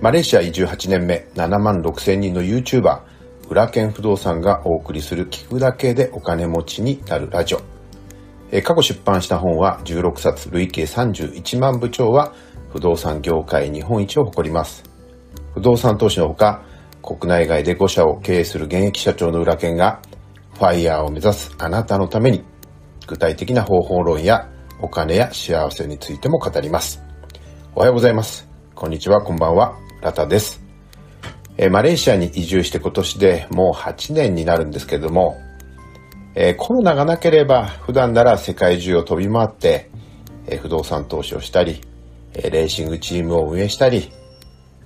マレーシア移住8年目、7万6千人の YouTuber、裏剣不動産がお送りする聞くだけでお金持ちになるラジオ。え過去出版した本は16冊、累計31万部超は不動産業界日本一を誇ります。不動産投資のほか、国内外で5社を経営する現役社長の裏剣が、ファイヤーを目指すあなたのために、具体的な方法論やお金や幸せについても語ります。おはようございます。こんにちは、こんばんは。ラタです。えー、マレーシアに移住して今年でもう8年になるんですけれども、えー、コロナがなければ普段なら世界中を飛び回って、えー、不動産投資をしたり、えレーシングチームを運営したり、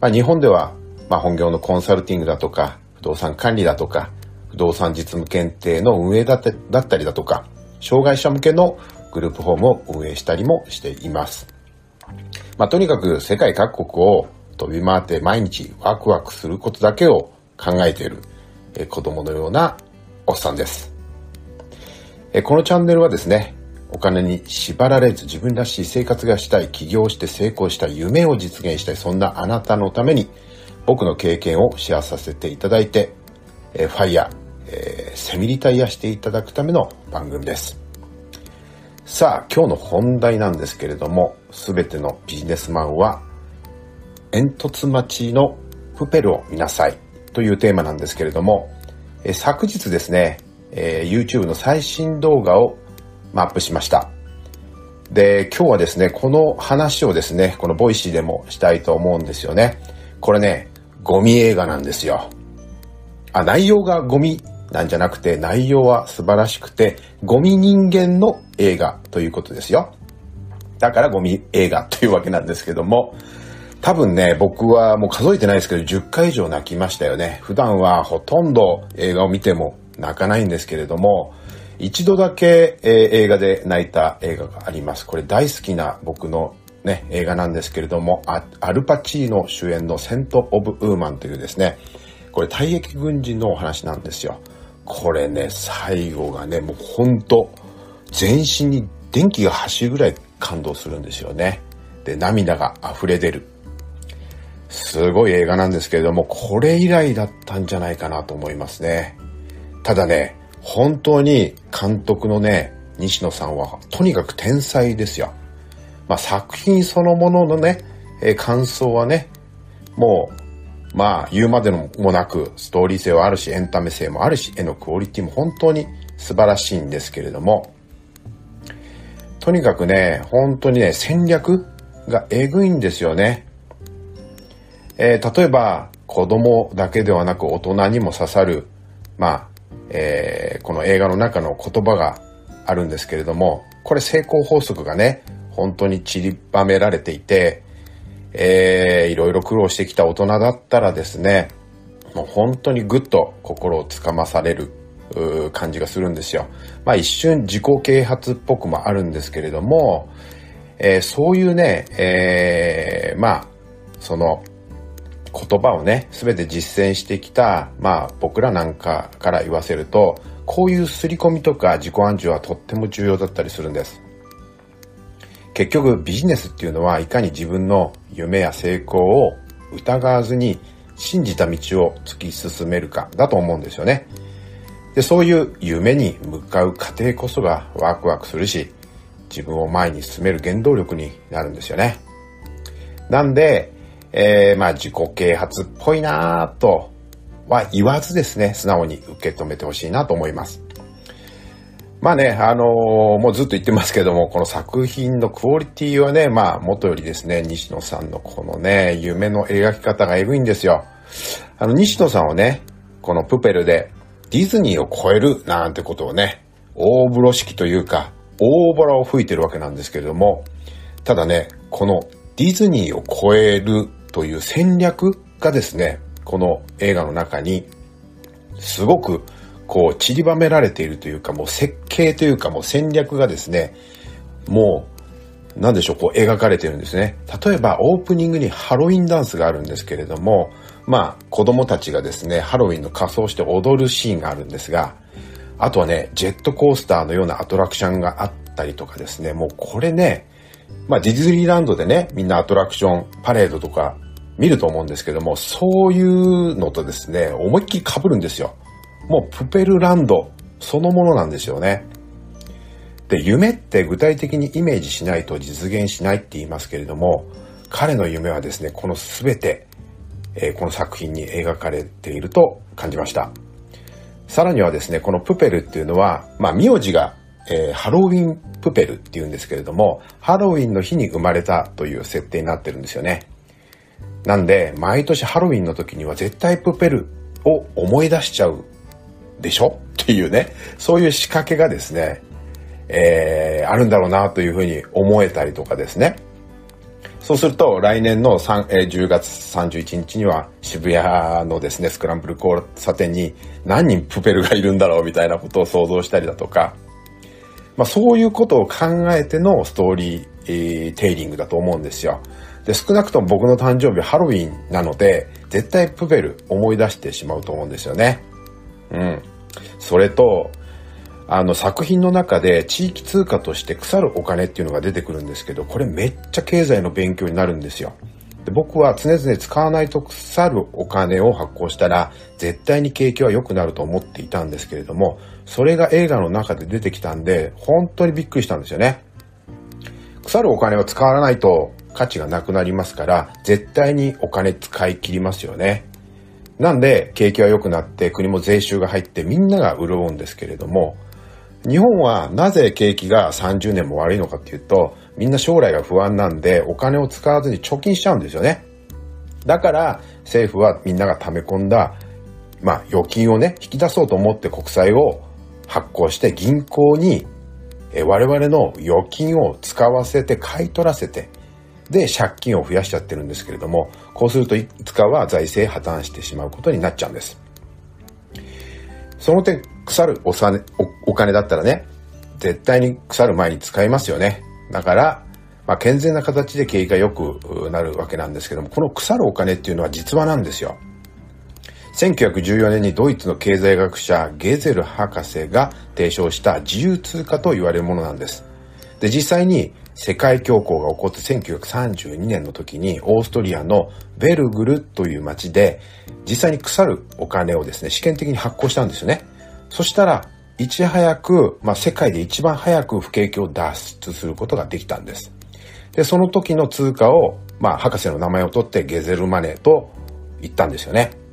まあ、日本では、まあ、本業のコンサルティングだとか、不動産管理だとか、不動産実務検定の運営だったりだとか、障害者向けのグループホームを運営したりもしています。まあ、とにかく世界各国を飛び回って毎日ワクワクすることだけを考えている、え子供のようなおっさんです。えこのチャンネルはですね、お金に縛られず自分らしい生活がしたい、起業して成功したい、夢を実現したい、そんなあなたのために僕の経験をシェアさせていただいて、えファイヤー、えー、セミリタイヤしていただくための番組です。さあ、今日の本題なんですけれども、すべてのビジネスマンは煙突町のプペルを見なさいというテーマなんですけれども、え昨日ですね、えー、YouTube の最新動画をアップしました。で、今日はですね、この話をですね、このボイシーでもしたいと思うんですよね。これね、ゴミ映画なんですよ。あ、内容がゴミなんじゃなくて、内容は素晴らしくて、ゴミ人間の映画ということですよ。だからゴミ映画というわけなんですけども、多分ね、僕はもう数えてないですけど、10回以上泣きましたよね。普段はほとんど映画を見ても泣かないんですけれども、一度だけ、えー、映画で泣いた映画があります。これ大好きな僕のね、映画なんですけれども、アルパチーノ主演のセント・オブ・ウーマンというですね、これ退役軍人のお話なんですよ。これね、最後がね、もうほんと、全身に電気が走るぐらい感動するんですよね。で、涙が溢れ出る。すごい映画なんですけれども、これ以来だったんじゃないかなと思いますね。ただね、本当に監督のね、西野さんはとにかく天才ですよ。まあ作品そのもののね、え、感想はね、もう、まあ言うまでのもなくストーリー性はあるし、エンタメ性もあるし、絵のクオリティも本当に素晴らしいんですけれども、とにかくね、本当にね、戦略がえぐいんですよね。えー、例えば子供だけではなく大人にも刺さる、まあ、えー、この映画の中の言葉があるんですけれども、これ成功法則がね、本当に散りばめられていて、えー、いろいろ苦労してきた大人だったらですね、もう本当にぐっと心をつかまされる感じがするんですよ。まあ一瞬自己啓発っぽくもあるんですけれども、えー、そういうね、えー、まあ、その、言葉をね、すべて実践してきた、まあ僕らなんかから言わせると、こういう刷り込みとか自己暗示はとっても重要だったりするんです。結局ビジネスっていうのはいかに自分の夢や成功を疑わずに信じた道を突き進めるかだと思うんですよね。で、そういう夢に向かう過程こそがワクワクするし、自分を前に進める原動力になるんですよね。なんで、えー、まあ自己啓発っぽいなぁとは言わずですね、素直に受け止めてほしいなと思います。まあね、あのー、もうずっと言ってますけども、この作品のクオリティはね、まあ元よりですね、西野さんのこのね、夢の描き方がエグいんですよ。あの、西野さんはね、このプペルでディズニーを超えるなんてことをね、大風呂敷というか、大ボラを吹いてるわけなんですけれども、ただね、このディズニーを超えるという戦略がですね、この映画の中にすごくこう散りばめられているというか、もう設計というかもう戦略がですね、もうなんでしょう、こう描かれてるんですね。例えばオープニングにハロウィンダンスがあるんですけれども、まあ子供たちがですね、ハロウィンの仮装して踊るシーンがあるんですが、あとはね、ジェットコースターのようなアトラクションがあったりとかですね、もうこれね、まあディズニーランドでね、みんなアトラクション、パレードとか見ると思うんですけども、そういうのとですね、思いっきり被るんですよ。もうプペルランドそのものなんですよね。で、夢って具体的にイメージしないと実現しないって言いますけれども、彼の夢はですね、この全て、えー、この作品に描かれていると感じました。さらにはですね、このプペルっていうのは、まあ、名字が、えー、ハロウィンプペルっていうんですけれども、ハロウィンの日に生まれたという設定になってるんですよね。なんで、毎年ハロウィンの時には絶対プペルを思い出しちゃうでしょ？っていうね、そういう仕掛けがですね、えー、あるんだろうなというふうに思えたりとかですね。そうすると来年の3、えー、10月31日には渋谷のですね、スクランブル交差点に何人プペルがいるんだろうみたいなことを想像したりだとか、まあそういうことを考えてのストーリー、えー、テイリングだと思うんですよ。で、少なくとも僕の誕生日ハロウィンなので、絶対プペル思い出してしまうと思うんですよね。うん。それと、あの作品の中で地域通貨として腐るお金っていうのが出てくるんですけど、これめっちゃ経済の勉強になるんですよ。で僕は常々使わないと腐るお金を発行したら絶対に景気は良くなると思っていたんですけれども、それが映画の中で出てきたんで、本当にびっくりしたんですよね。腐るお金は使わないと価値がなくなりますから、絶対にお金使い切りますよね。なんで、景気は良くなって国も税収が入ってみんなが潤うんですけれども、日本はなぜ景気が30年も悪いのかっていうと、みんな将来が不安なんでお金を使わずに貯金しちゃうんですよね。だから政府はみんなが溜め込んだ、まあ預金をね、引き出そうと思って国債を発行して銀行に我々の預金を使わせて買い取らせて、で、借金を増やしちゃってるんですけれども、こうするといつかは財政破綻してしまうことになっちゃうんです。その点、腐るお金お金だったらね、絶対に腐る前に使いますよね。だから、まあ、健全な形で景気が良くなるわけなんですけども、この腐るお金っていうのは実話なんですよ。1914年にドイツの経済学者ゲゼル博士が提唱した自由通貨と言われるものなんです。で、実際に世界恐慌が起こって1932年の時にオーストリアのベルグルという町で実際に腐るお金をですね、試験的に発行したんですよね。そしたら、いち早く、まあ、世界で一番早く不景気を脱出することができたんです。で、その時の通貨を、まあ、博士の名前を取ってゲゼルマネーと言ったんですよね。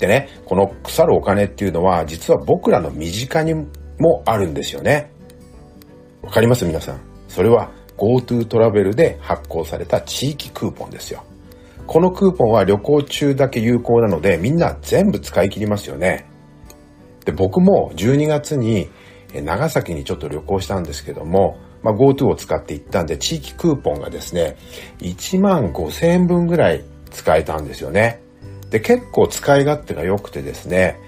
でね、この腐るお金っていうのは、実は僕らの身近にもあるんですよね。わかります？皆さん。それは GoTo トラベルで発行された地域クーポンですよ。このクーポンは旅行中だけ有効なので、みんな全部使い切りますよね。で、僕も12月に長崎にちょっと旅行したんですけども、まあ、GoTo を使って行ったんで、地域クーポンがですね、1万5千円分ぐらい使えたんですよね。で、結構使い勝手が良くてですね、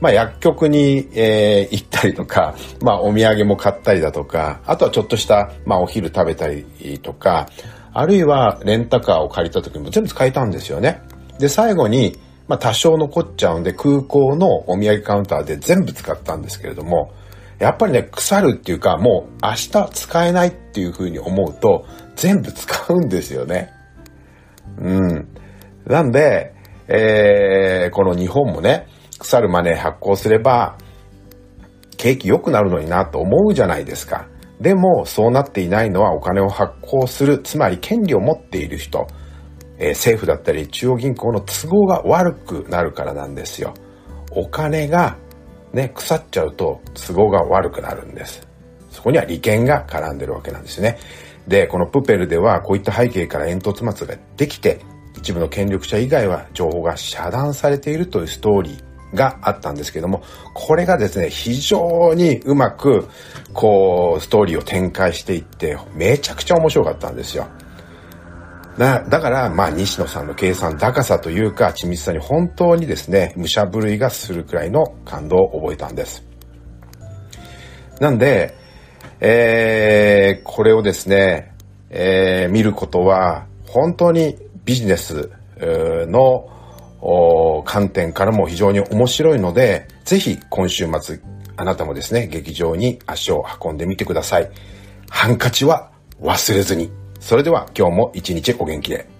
まあ、薬局に、えー、行ったりとか、まあ、お土産も買ったりだとか、あとはちょっとした、まあ、お昼食べたりとか、あるいはレンタカーを借りた時も全部使えたんですよね。で、最後に、まあ、多少残っちゃうんで、空港のお土産カウンターで全部使ったんですけれども、やっぱりね、腐るっていうか、もう明日使えないっていうふうに思うと、全部使うんですよね。うん。なんで、えー、この日本もね、腐るマネー発行すれば、景気良くなるのになと思うじゃないですか。でも、そうなっていないのはお金を発行する、つまり権利を持っている人、えー、政府だったり中央銀行の都合が悪くなるからなんですよ。お金がね、腐っちゃうと都合が悪くなるんです。そこには利権が絡んでるわけなんですね。で、このプペルではこういった背景から煙突末ができて、一部の権力者以外は情報が遮断されているというストーリーがあったんですけども、これがですね、非常にうまく、こう、ストーリーを展開していって、めちゃくちゃ面白かったんですよ。だだから、まあ、西野さんの計算高さというか、緻密さに本当にですね、武者震いがするくらいの感動を覚えたんです。なんで、えー、これをですね、えー、見ることは、本当にビジネスの観点からも非常に面白いので、ぜひ今週末、あなたもですね、劇場に足を運んでみてください。ハンカチは忘れずに。それでは今日も一日お元気で。